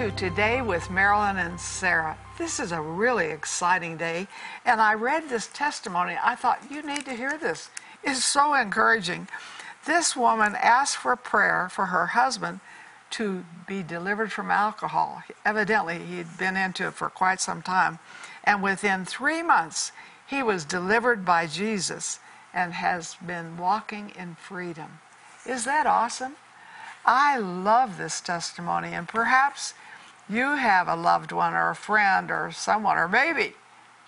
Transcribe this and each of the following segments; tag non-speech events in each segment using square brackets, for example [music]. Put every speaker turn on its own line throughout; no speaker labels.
To Today with Marilyn and Sarah. This is a really exciting day, and I read this testimony. I thought, you need to hear this. It's so encouraging. This woman asked for prayer for her husband to be delivered from alcohol. Evidently, he'd been into it for quite some time. And within three months, he was delivered by Jesus and has been walking in freedom. Is that awesome? I love this testimony, and perhaps you have a loved one or a friend or someone, or maybe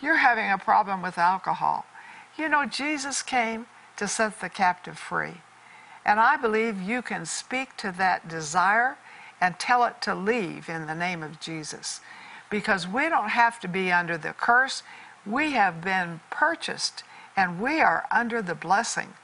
you're having a problem with alcohol. You know, Jesus came to set the captive free. And I believe you can speak to that desire and tell it to leave in the name of Jesus. Because we don't have to be under the curse, we have been purchased and we are under the blessing.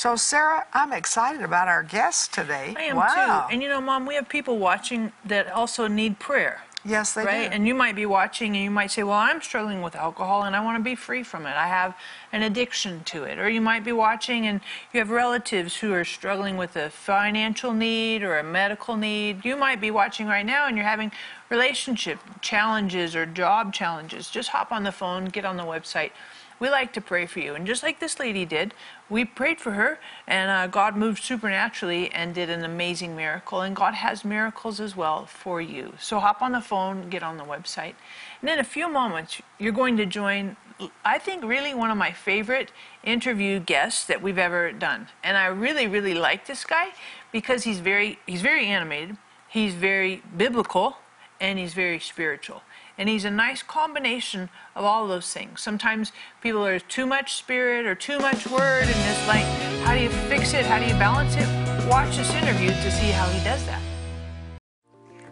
So, Sarah, I'm excited about our guests today.
I am
wow.
too. And you know, Mom, we have people watching that also need prayer.
Yes, they
right?
do.
And you might be watching and you might say, Well, I'm struggling with alcohol and I want to be free from it. I have an addiction to it. Or you might be watching and you have relatives who are struggling with a financial need or a medical need. You might be watching right now and you're having relationship challenges or job challenges. Just hop on the phone, get on the website we like to pray for you. And just like this lady did, we prayed for her, and uh, God moved supernaturally and did an amazing miracle. And God has miracles as well for you. So hop on the phone, get on the website. And in a few moments, you're going to join, I think, really one of my favorite interview guests that we've ever done. And I really, really like this guy because he's very, he's very animated, he's very biblical, and he's very spiritual. And he's a nice combination of all those things. Sometimes people are too much spirit or too much word, and it's like, how do you fix it? How do you balance it? Watch this interview to see how he does that.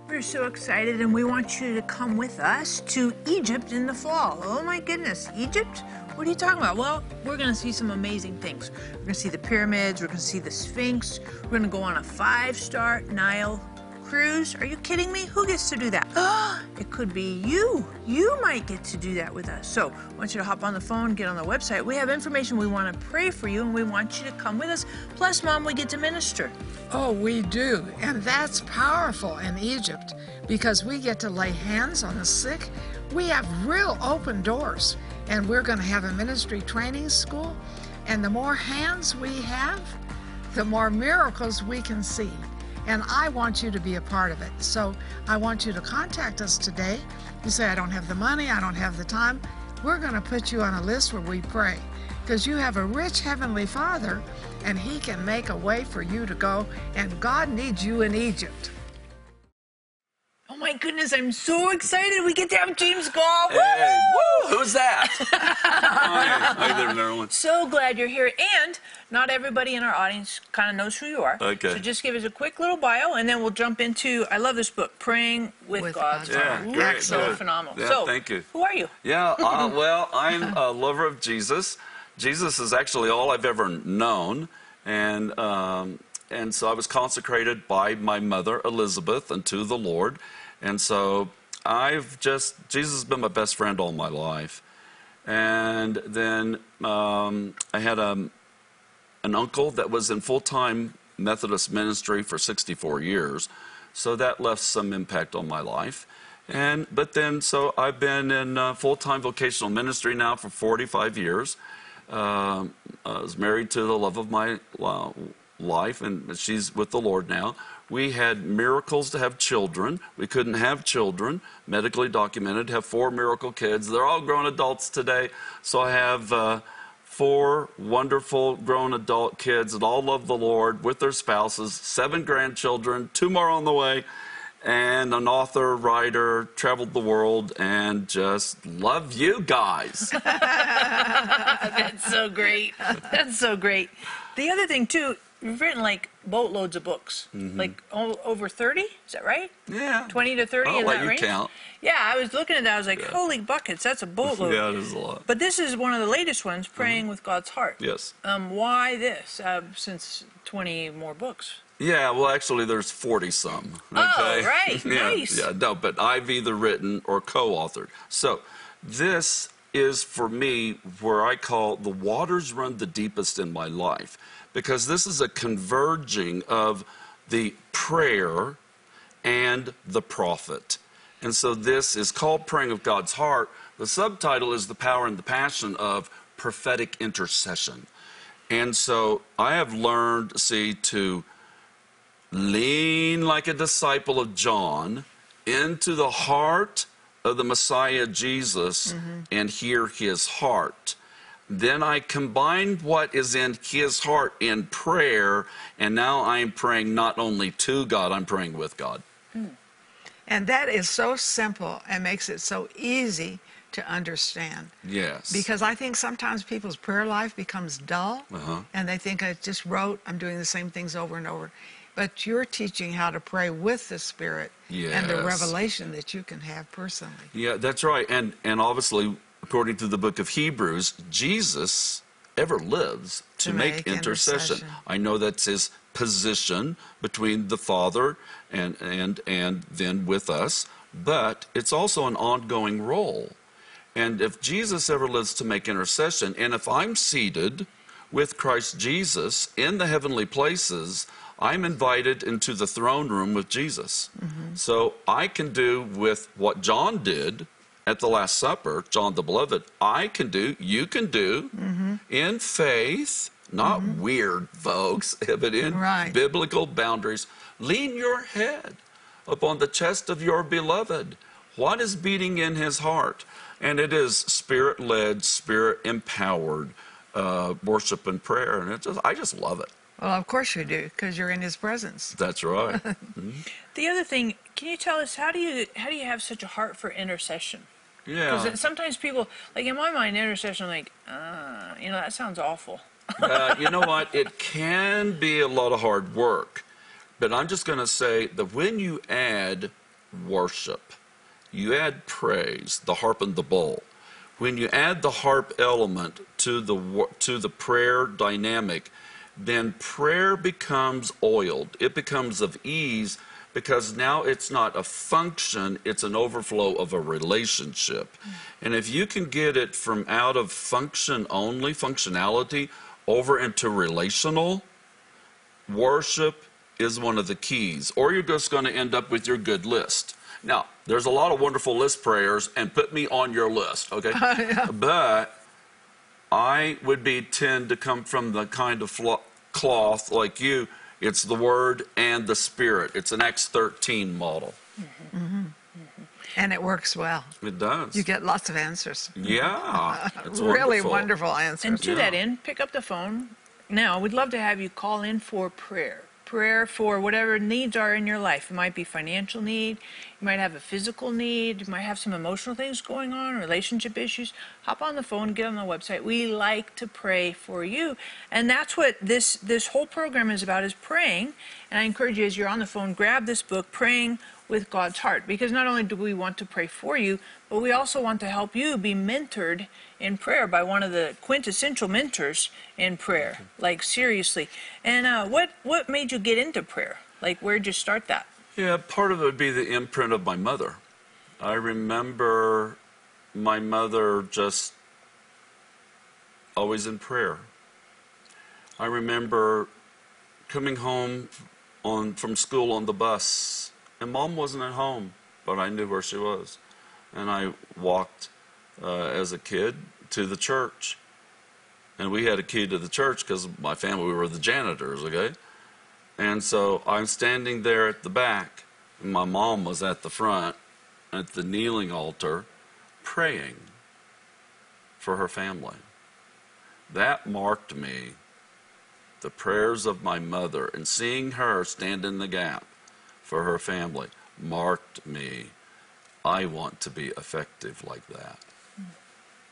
We're so excited, and we want you to come with us to Egypt in the fall. Oh my goodness, Egypt? What are you talking about? Well, we're going to see some amazing things. We're going to see the pyramids, we're going to see the Sphinx, we're going to go on a five star Nile cruise? Are you kidding me? Who gets to do that? [gasps] it could be you. You might get to do that with us. So I want you to hop on the phone, get on the website. We have information. We want to pray for you, and we want you to come with us. Plus, Mom, we get to minister.
Oh, we do. And that's powerful in Egypt because we get to lay hands on the sick. We have real open doors. And we're going to have a ministry training school. And the more hands we have, the more miracles we can see. And I want you to be a part of it. So I want you to contact us today. You say, I don't have the money, I don't have the time. We're going to put you on a list where we pray because you have a rich Heavenly Father and He can make a way for you to go. And God needs you in Egypt.
Oh my goodness, I'm so excited. We get to have James Goll.
Hey, woo! Who's that? [laughs] hi. hi there, Marilyn.
So glad you're here. And not everybody in our audience kind of knows who you are.
Okay.
So just give us a quick little bio, and then we'll jump into. I love this book, Praying with,
With
God's
God's
Heart.
Yeah,
Ooh,
great,
So
good.
phenomenal.
Yeah,
so,
thank you.
Who are you?
Yeah, [laughs] uh, well, I'm a lover of Jesus. Jesus is actually all I've ever known. And, um, and so I was consecrated by my mother, Elizabeth, unto the Lord. And so I've just, Jesus has been my best friend all my life. And then um, I had a, an uncle that was in full time Methodist ministry for 64 years. So that left some impact on my life. And, but then, so I've been in uh, full time vocational ministry now for 45 years. Um I was married to the love of my uh, life, and she's with the Lord now. We had miracles to have children. We couldn't have children, medically documented, have four miracle kids. They're all grown adults today. So I have uh, four wonderful grown adult kids that all love the Lord with their spouses, seven grandchildren, two more on the way, and an author, writer, traveled the world, and just love you guys. [laughs]
That's so great. That's so great. The other thing too, you've written like boatloads of books, like o- over thirty. Is that right?
yeah.
Twenty to 30
I'll
in
let
that
you
range.
count.
Yeah, I was looking at that. I was like, holy buckets, that's a boatload.
Yeah, it is a lot.
But this is one of the latest ones, praying with God's heart.
Yes.
Um, why this? Uh, since twenty more books.
Yeah, well, actually, there's 40 some.
Oh,
Okay?
right, [laughs]
yeah,
nice.
Yeah, no, but I've either written or co authored. So this is for me where I call the waters run the deepest in my life because this is a converging of the prayer and the prophet. And so this is called Praying of God's Heart. The subtitle is The Power and the Passion of Prophetic Intercession. And so I have learned, see, to lean like a disciple of John into the heart of the Messiah Jesus mm-hmm. and hear his heart. Then I combine what is in his heart in prayer, and now I'm praying not only to God, I'm praying with God.
And that is so simple and makes it so easy to understand.
Yes.
Because I think sometimes people's prayer life becomes dull
Uh-huh.
and they think I just wrote, I'm doing the same things over and over. But you're teaching how to pray with the Spirit and the revelation that you can have personally.
Yeah, that's right. And and obviously, according to the book of Hebrews, Jesus ever lives to,
To
make,
make
intercession.
intercession.
I know that's his position between the Father and and and then with us, but it's also an ongoing role. And if Jesus ever lives to make intercession, and if I'm seated with Christ Jesus in the heavenly places, I'm invited into the throne room with Jesus. Mm-hmm. So I can do with what John did at the Last Supper, John the Beloved, I can do, you can do mm-hmm. in faith, not mm-hmm. weird, folks, [laughs] but in
Right.
biblical boundaries. Lean your head upon the chest of your beloved. What is beating in his heart? And it is spirit led, spirit empowered uh, worship and prayer. And it just, I just love it.
Well, of course you do, because you're in His presence.
That's right. [laughs] Mm-hmm.
The other thing, can you tell us how do you how do you have such a heart for intercession?
Yeah.
Because sometimes people, like in my mind, intercession, like, uh, you know, that sounds awful.
uh, you know what? It can be a lot of hard work. But I'm just going to say that when you add worship, you add praise, the harp and the bowl. When you add the harp element to the to the prayer dynamic, then prayer becomes oiled. It becomes of ease because now it's not a function, it's an overflow of a relationship. And if you can get it from out of function only, functionality, over into relational, worship is one of the keys. Or you're just going to end up with your good list. Now, there's a lot of wonderful list prayers, and put me on your list, okay? [laughs] But I would be tend to come from the kind of cloth like you. It's the Word and the Spirit. It's an Acts 13 model. Mm-hmm.
And it works well.
It does.
You get lots of answers.
yeah. [laughs] It's
really
wonderful.
wonderful answers.
And to
Yeah.
that end, pick up the phone. Now, we'd love to have you call in for prayer. Prayer for whatever needs are in your life. It might be financial need, you might have a physical need, you might have some emotional things going on, relationship issues. Hop on the phone, get on the website. We like to pray for you. And that's what this this whole program is about is praying. And I encourage you as you're on the phone, grab this book, Praying with God's Heart, because not only do we want to pray for you, but we also want to help you be mentored in prayer by one of the quintessential mentors in prayer. Like seriously. And uh, what what made you get into prayer? Like where'd you start that?
Yeah, part of it would be the imprint of my mother. I remember my mother just always in prayer. I remember coming home on from school on the bus, and mom wasn't at home, but I knew where she was, and I walked uh, as a kid to the church, and we had a key to the church because my family we were the janitors, okay. And so I'm standing there at the back, and my mom was at the front at the kneeling altar praying for her family. That marked me, the prayers of my mother, and seeing her stand in the gap for her family marked me. I want to be effective like that.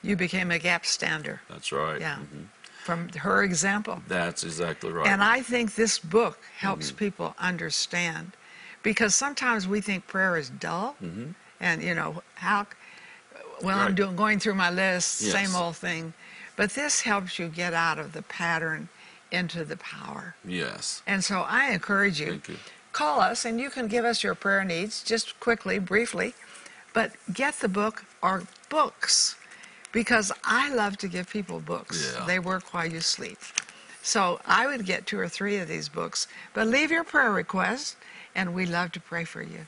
You became a gap stander.
That's right.
Yeah.
Mhm.
From her example.
That's exactly right.
And I think this book helps
Mm-hmm.
people understand because sometimes we think prayer is dull. And, you know, how, well, I'm
Mm-hmm.
Doing, going through my list,
Yes.
same old thing. But this helps you get out of the pattern into the power.
yes.
And so I encourage you,
Thank you.
Call us and you can give us your prayer needs just quickly, briefly, but get the book or books because I love to give people books.
Yeah.
They work while you sleep. So I would get two or three of these books, but leave your prayer request and we love to pray for you.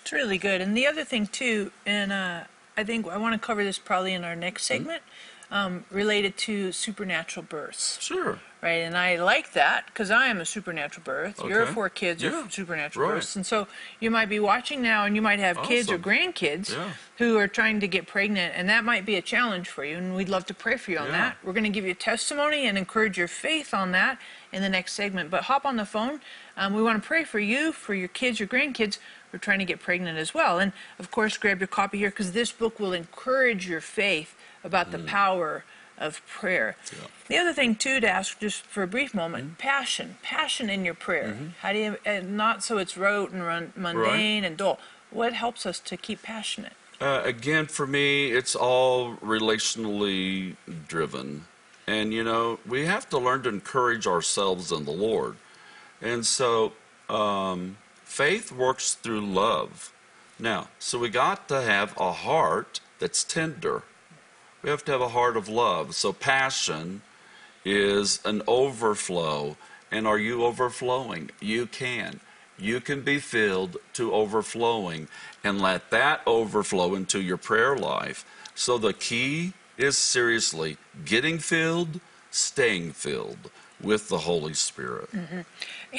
It's really good. And the other thing too, and uh, I think I want to cover this probably in our next
Mm-hmm.
segment, um, related to supernatural births.
Sure.
Right, and I like that because I am a supernatural birth. Your
Okay.
four kids
Yeah,
are supernatural
right.
births, and so you might be watching now, and you might have kids or grandkids
Yeah.
who are trying to get pregnant, and that might be a challenge for you. And we'd love to pray for you on
Yeah.
that. We're going to give you a testimony and encourage your faith on that in the next segment. But hop on the phone. Um, we want to pray for you, for your kids, your grandkids who are trying to get pregnant as well. And of course, grab your copy here because this book will encourage your faith about the power of prayer.
Yeah.
The other thing too to ask just for a brief moment, passion, passion in your prayer. How do you uh, not so it's rote and run, mundane and dull? What helps us to keep passionate?
Uh, again, for me, it's all relationally driven. And, you know, we have to learn to encourage ourselves in the Lord. And so um, faith works through love. Now, so we got to have a heart that's tender. We have to have a heart of love. So passion is an overflow. And are you overflowing? You can. You can be filled to overflowing and let that overflow into your prayer life. So the key is seriously getting filled, staying filled with the Holy Spirit. Mm-hmm.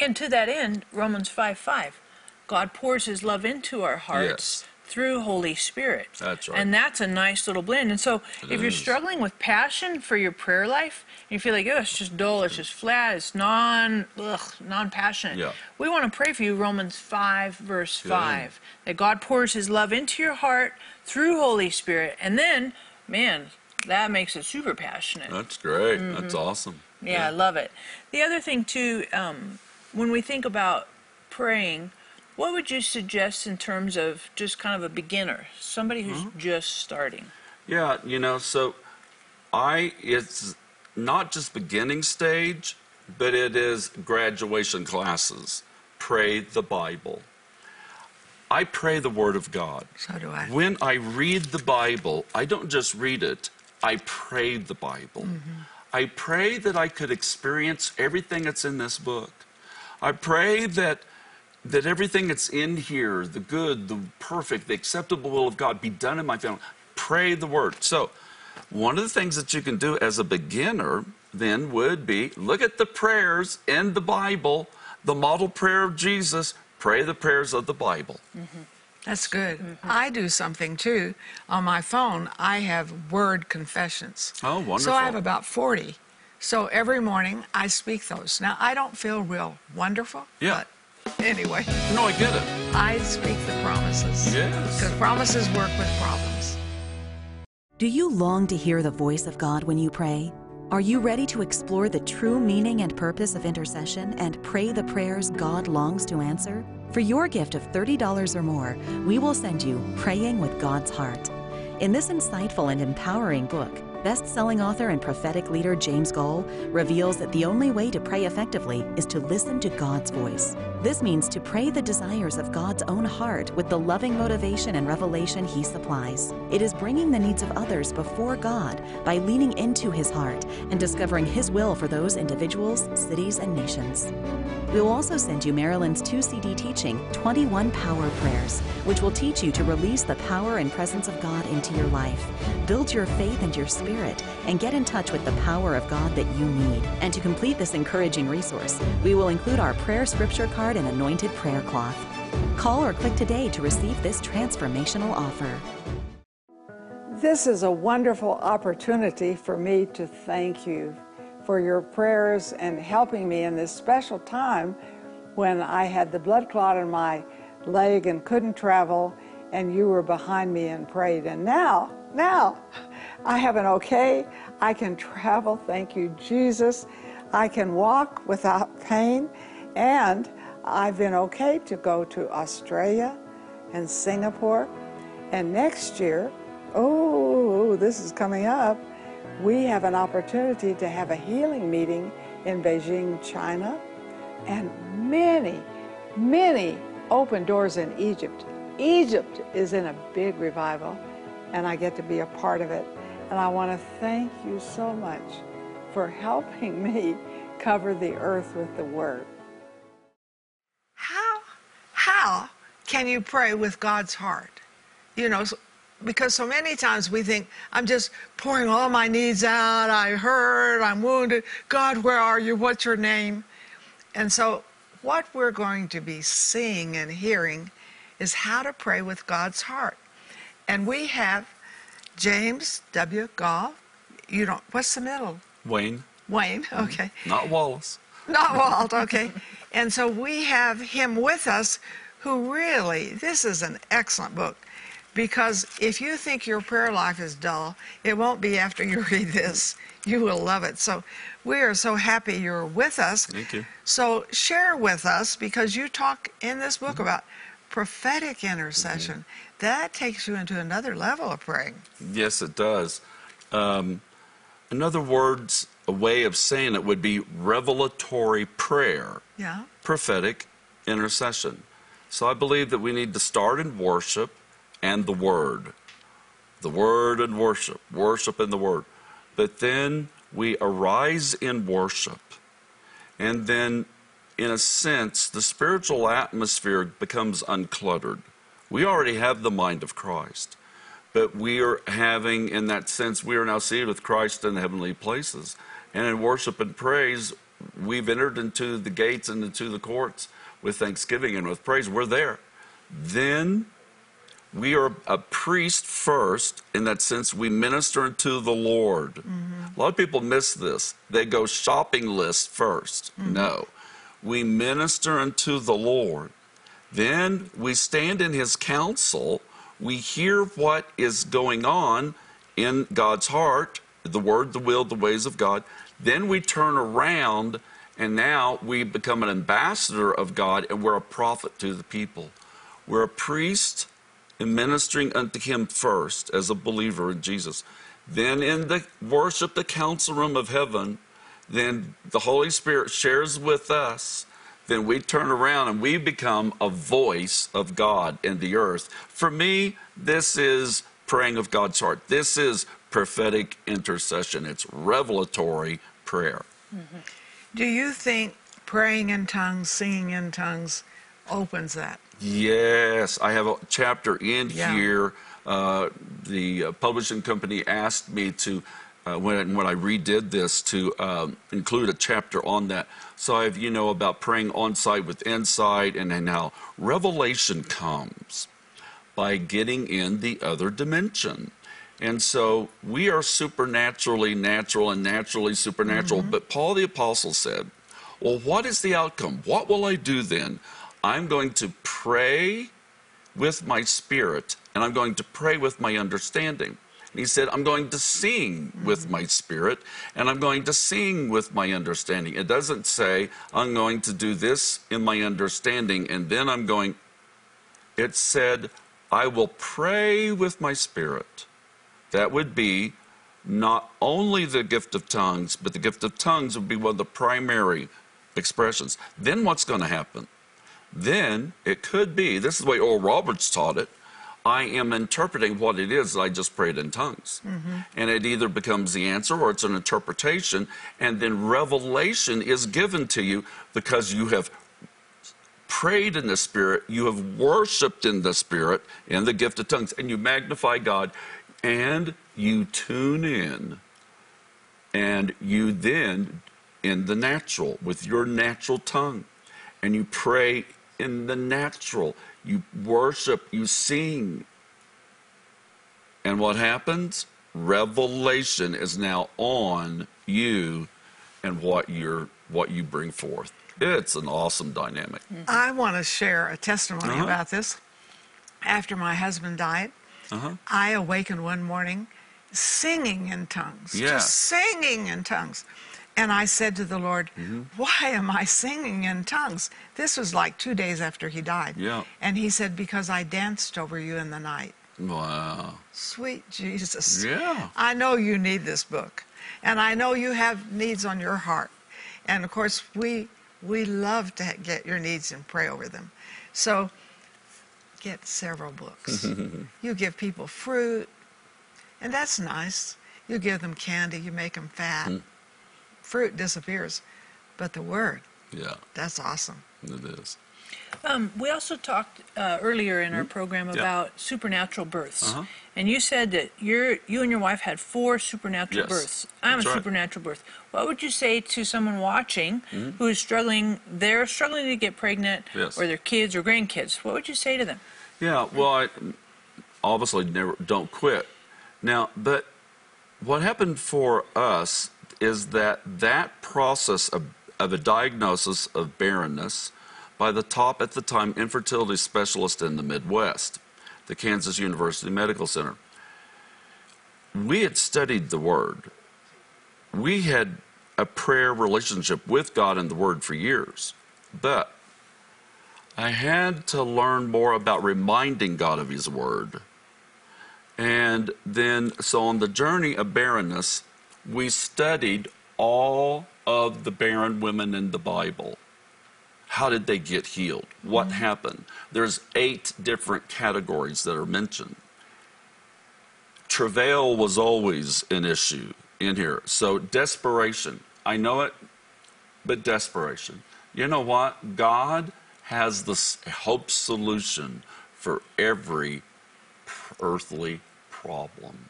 And to that end, Romans 5 5, God pours his love into our hearts
Yes.
Through Holy Spirit.
That's right.
And that's a nice little blend. And so if you're struggling with passion for your prayer life, and you feel like, oh, it's just dull, it's just flat, it's non ugh, non passionate.
Yeah.
We want to pray for you, Romans 5, verse
Good.
5, that God pours his love into your heart through Holy Spirit. And then, man, that makes it super passionate.
That's great. That's awesome.
Yeah, I love it. The other thing too, um, when we think about praying, what would you suggest in terms of just kind of a beginner, somebody who's mm-hmm. just starting?
Yeah, you know, so I it's not just beginning stage, but it is graduation classes. Pray the Bible. I pray the Word of God.
So do I.
When I read the Bible, I don't just read it, I pray the Bible. Mm-hmm. I pray that I could experience everything that's in this book. I pray that that everything that's in here, the good, the perfect, the acceptable will of God be done in my family. Pray the word. So, one of the things that you can do as a beginner then would be look at the prayers in the Bible, the model prayer of Jesus, pray the prayers of the Bible.
That's good. I do something too. On my phone, I have word confessions.
Oh, wonderful. So.
I have about 40. So every morning I speak those. Now, I don't feel real wonderful.
Yeah.
But anyway,
No, I get it.
I speak the promises.
Yes.
Because promises work with problems.
Do you long to hear the voice of God when you pray? Are you ready to explore the true meaning and purpose of intercession and pray the prayers God longs to answer? For your gift of $30 or more, we will send you Praying with God's Heart. In this insightful and empowering book, best-selling author and prophetic leader James Goll reveals that the only way to pray effectively is to listen to God's voice. This means to pray the desires of God's own heart with the loving motivation and revelation He supplies. It is bringing the needs of others before God by leaning into His heart and discovering His will for those individuals, cities, and nations. We will also send you Marilyn's two CD teaching, 21 Power Prayers, which will teach you to release the power and presence of God into your life, build your faith and your spirit, and get in touch with the power of God that you need. And to complete this encouraging resource, we will include our prayer scripture card and anointed prayer cloth. Call or click today to receive this transformational offer.
This is a wonderful opportunity for me to thank you for your prayers and helping me in this special time when I had the blood clot in my leg and couldn't travel, and you were behind me and prayed. And now, now, I have an okay. I can travel. Thank you, Jesus. I can walk without pain, and I've been okay to go to Australia and Singapore. And next year, oh, this is coming up, we have an opportunity to have a healing meeting in Beijing, China, and many, many open doors in Egypt. Egypt is in a big revival, and I get to be a part of it. And I want to thank you so much for helping [laughs] me cover the earth with the word. Can you pray with God's heart? You know, because so many times we think, I'm just pouring all my needs out. I hurt. I'm wounded. God, where are you? What's your name? And so, what we're going to be seeing and hearing is how to pray with God's heart. And we have James W. Goll. You don't, what's the middle?
Wayne,
Wayne, mm-hmm. okay.
not Wallace.
Not Walt, okay. And so we have him with us who really, this is an excellent book because if you think your prayer life is dull, it won't be after you [laughs] read this. You will love it. So we are so happy you're with us.
Thank you.
So share with us because you talk in this book about prophetic intercession. That takes you into another level of praying.
Yes, it does. Um, in other words, a way of saying it would be revelatory prayer,
Yeah.
prophetic intercession. So I believe that we need to start in worship and the Word. The Word and worship, worship and the Word. But then we arise in worship. And then, in a sense, the spiritual atmosphere becomes uncluttered. We already have the mind of Christ but we are having, in that sense, we are now seated with Christ in the heavenly places. And in worship and praise, we've entered into the gates and into the courts with thanksgiving and with praise. We're there. Then we are a priest first, in that sense, we minister unto the Lord. Mm-hmm. A lot of people miss this. They go shopping list 1st mm-hmm. No. We minister unto the Lord. Then we stand in his counsel. We hear what is going on in God's heart, the word, the will, the ways of God. Then we turn around and now we become an ambassador of God and we're a prophet to the people. We're a priest and ministering unto him first as a believer in Jesus. Then in the worship, the council room of heaven, then the Holy Spirit shares with us then we turn around and we become a voice of God in the earth. For me, this is praying of God's heart. This is prophetic intercession. It's revelatory prayer. Mm-hmm.
Do you think praying in tongues, singing in tongues opens that?
Yes, I have a chapter in
Yeah.
here. Uh, the uh, publishing company asked me to, uh, when, when I redid this, to um, include a chapter on that. So I have, you know, about praying on site with inside and, and how revelation comes by getting in the other dimension. And so we are supernaturally natural and naturally supernatural. Mm-hmm. But Paul the Apostle said, Well, what is the outcome? What will I do then? I'm going to pray with my spirit and I'm going to pray with my understanding. And he said, I'm going to sing mm-hmm. with my spirit and I'm going to sing with my understanding. It doesn't say, I'm going to do this in my understanding and then I'm going. It said, I will pray with my spirit. That would be not only the gift of tongues, but the gift of tongues would be one of the primary expressions. Then what's going to happen? Then it could be, this is the way Oral Roberts taught it, I am interpreting what it is that I just prayed in tongues. Mm-hmm. And it either becomes the answer or it's an interpretation, and then revelation is given to you because you have prayed in the Spirit, you have worshiped in the Spirit, in the gift of tongues, and you magnify God, and you tune in, and you then, in the natural, with your natural tongue, and you pray in the natural, you worship, you sing. And what happens? Revelation is now on you and what you're what you bring forth. It's an awesome dynamic.
I want to share a testimony
Uh-huh.
about this. After my husband died,
Uh-huh.
I awakened one morning singing in tongues,
Yeah.
just singing in tongues. And I said to the Lord,
Mm-hmm.
Why am I singing in tongues? This was like two days after he died.
Yeah.
And he said, Because I danced over you in the night.
Wow.
Sweet Jesus.
Yeah.
I know you need this book. And I know you have needs on your heart. And of course, we we love to get your needs and pray over them. So get several books. [laughs] you give people fruit, and that's nice. You give them candy, you make them fat. Mm. Fruit disappears, but the word,
Yeah,
that's awesome.
it is.
Um, we also talked uh, earlier in our program
Mm-hmm. Yeah.
about supernatural births,
Uh-huh.
and you said that you're, you and your wife had four supernatural
Yes,
births. I'm
that's
a
right.
supernatural birth. What would you say to someone watching
Mm-hmm.
who is struggling? They're struggling to get pregnant,
Yes.
or their kids or grandkids. What would you say to them?
Yeah, well, I obviously never don't quit. Now, but what happened for us is that that process of, of a diagnosis of barrenness by the top at the time infertility specialist in the Midwest, the Kansas University Medical Center. We had studied the Word. We had a prayer relationship with God and the Word for years, but I had to learn more about reminding God of His Word. And then, so on the journey of barrenness, we studied all of the barren women in the Bible. How did they get healed? What mm-hmm. happened? There's eight different categories that are mentioned. Travail was always an issue in here. So desperation. I know it, but desperation. You know what? God has the hope solution for every earthly problem.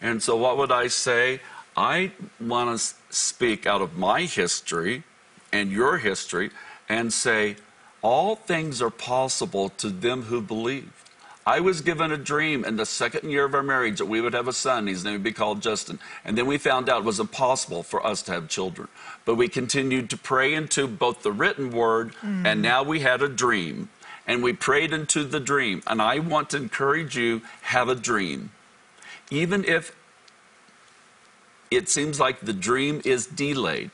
And so, what would I say? I want to speak out of my history and your history and say, all things are possible to them who believe. I was given a dream in the second year of our marriage that we would have a son. His name would be called Justin. And then we found out it was impossible for us to have children. But we continued to pray into both the written word mm. and now we had a dream. And we prayed into the dream. And I want to encourage you have a dream. Even if it seems like the dream is delayed.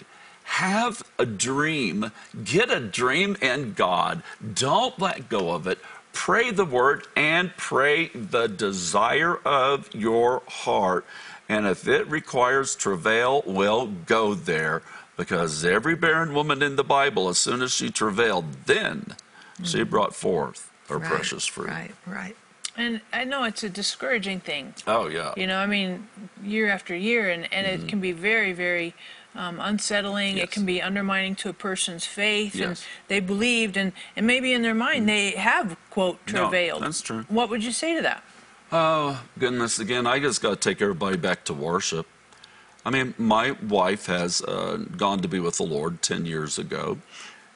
Have a dream. Get a dream in God. Don't let go of it. Pray the word and pray the desire of your heart. And if it requires travail, well, go there. Because every barren woman in the Bible, as soon as she travailed, then she mm. brought forth her
Right,
precious fruit.
Right, right.
And I know it's a discouraging thing.
Oh, yeah.
You know, I mean, year after year, and, and it mm-hmm. can be very, very um, unsettling. It
Mm-hmm.
Can be undermining to a person's faith, and
Yes. Mm.
they believed, and, and maybe in their mind they have, quote,
No,
travailed.
that's true.
What would you say to that?
Oh, goodness. Again, I just got to take everybody back to worship. I mean, my wife has uh, gone to be with the Lord 10 years ago,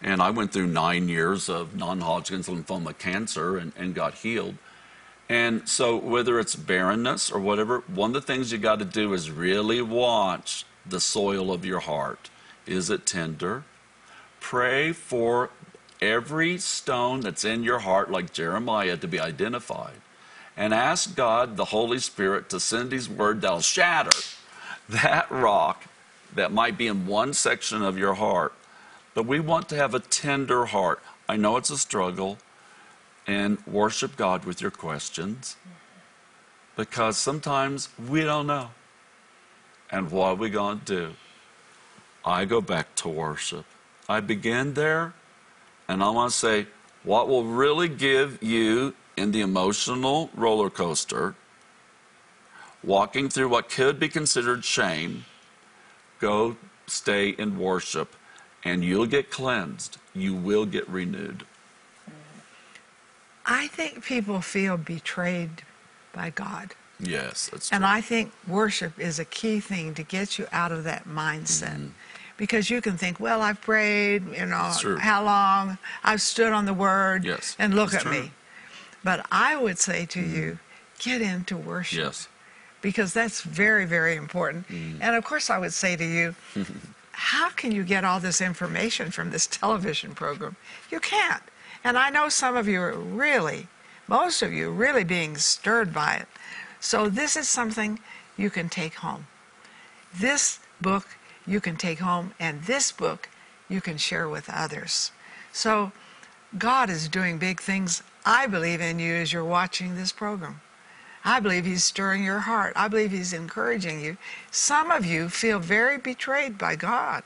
and I went through nine years of non Hodgkin's lymphoma cancer and, and got healed. And so, whether it's barrenness or whatever, one of the things you got to do is really watch the soil of your heart. Is it tender? Pray for every stone that's in your heart, like Jeremiah, to be identified. And ask God, the Holy Spirit, to send His word that'll shatter that rock that might be in one section of your heart. But we want to have a tender heart. I know it's a struggle, and worship God with your questions because sometimes we don't know. And what are we going to do? I go back to worship. I begin there, and I want to say, what will really give you in the emotional roller coaster, walking through what could be considered shame, go stay in worship, and you'll get cleansed. You will get renewed.
I think people feel betrayed by God.
Yes, that's true.
And I think worship is a key thing to get you out of that mindset. Because you can think, well, I've prayed, you know,
Mm-hmm.
How long? I've stood on the word
Yes,
and look at
true.
me. But I would say to you, get into worship.
yes.
because that's very, very important.
Mm.
And of course, I would say to you, [laughs] how can you get all this information from this television program? You can't. And I know some of you are really, most of you, really being stirred by it. So this is something you can take home. This book you can take home, and this book you can share with others. So God is doing big things. I believe in you as you're watching this program. I believe He's stirring your heart. I believe He's encouraging you. Some of you feel very betrayed by God,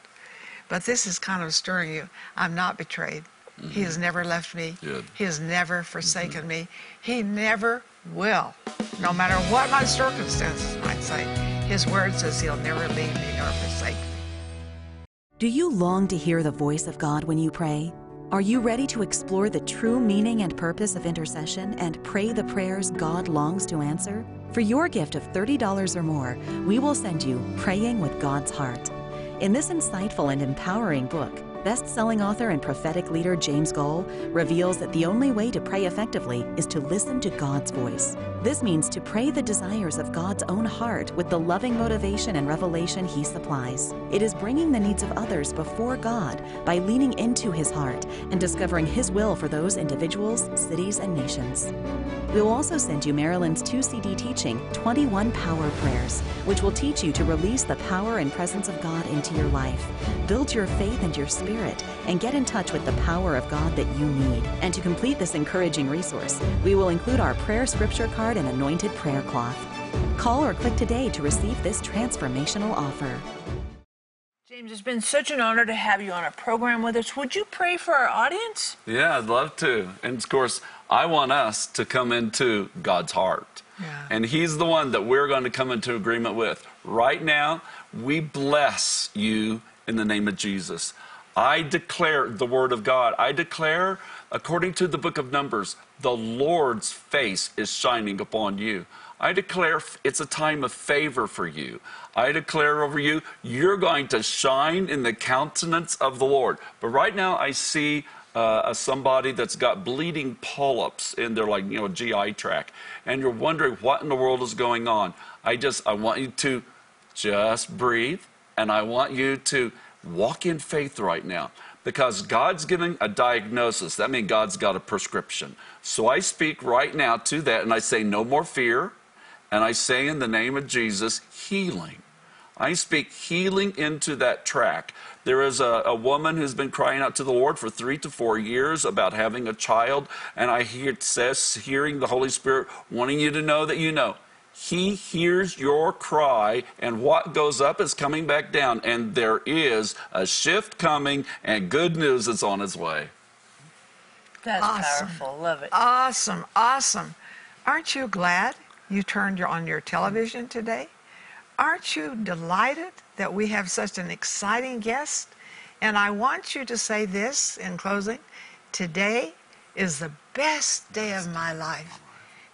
but this is kind of stirring you. I'm not betrayed. Mm-hmm. He has never left me.
Good.
He has never forsaken mm-hmm. me. He never will. No matter what my circumstances might say, His word says He'll never leave me nor forsake me.
Do you long to hear the voice of God when you pray? Are you ready to explore the true meaning and purpose of intercession and pray the prayers God longs to answer? For your gift of $30 or more, we will send you Praying with God's Heart. In this insightful and empowering book, best selling author and prophetic leader James Goll reveals that the only way to pray effectively is to listen to God's voice. This means to pray the desires of God's own heart with the loving motivation and revelation He supplies. It is bringing the needs of others before God by leaning into His heart and discovering His will for those individuals, cities, and nations. We will also send you Marilyn's 2 CD teaching, 21 Power Prayers, which will teach you to release the power and presence of God into your life, build your faith and your spirit, and get in touch with the power of God that you need. And to complete this encouraging resource, we will include our prayer scripture card and anointed prayer cloth. Call or click today to receive this transformational offer.
James, it's been such an honor to have you on a program with us. Would you pray for our audience?
Yeah, I'd love to. And of course, I want us to come into God's heart.
Yeah.
And He's the one that we're going to come into agreement with. Right now, we bless you in the name of Jesus. I declare the word of God. I declare, according to the book of Numbers, the Lord's face is shining upon you. I declare it's a time of favor for you. I declare over you, you're going to shine in the countenance of the Lord. But right now, I see uh, somebody that's got bleeding polyps in their like you know GI tract, and you're wondering what in the world is going on. I just I want you to just breathe, and I want you to walk in faith right now because God's giving a diagnosis. That means God's got a prescription. So I speak right now to that, and I say no more fear, and I say in the name of Jesus healing. I speak healing into that track. There is a, a, woman who's been crying out to the Lord for three to four years about having a child, and I hear it says, hearing the Holy Spirit wanting you to know that you know. He hears your cry, and what goes up is coming back down, and there is a shift coming, and good news is on its way.
That's
Awesome.
powerful. Love it.
Awesome, awesome. Aren't you glad you turned on your television today? Aren't you delighted that we have such an exciting guest? And I want you to say this in closing today is the best day of my life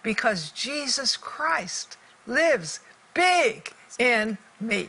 because Jesus Christ lives big in me.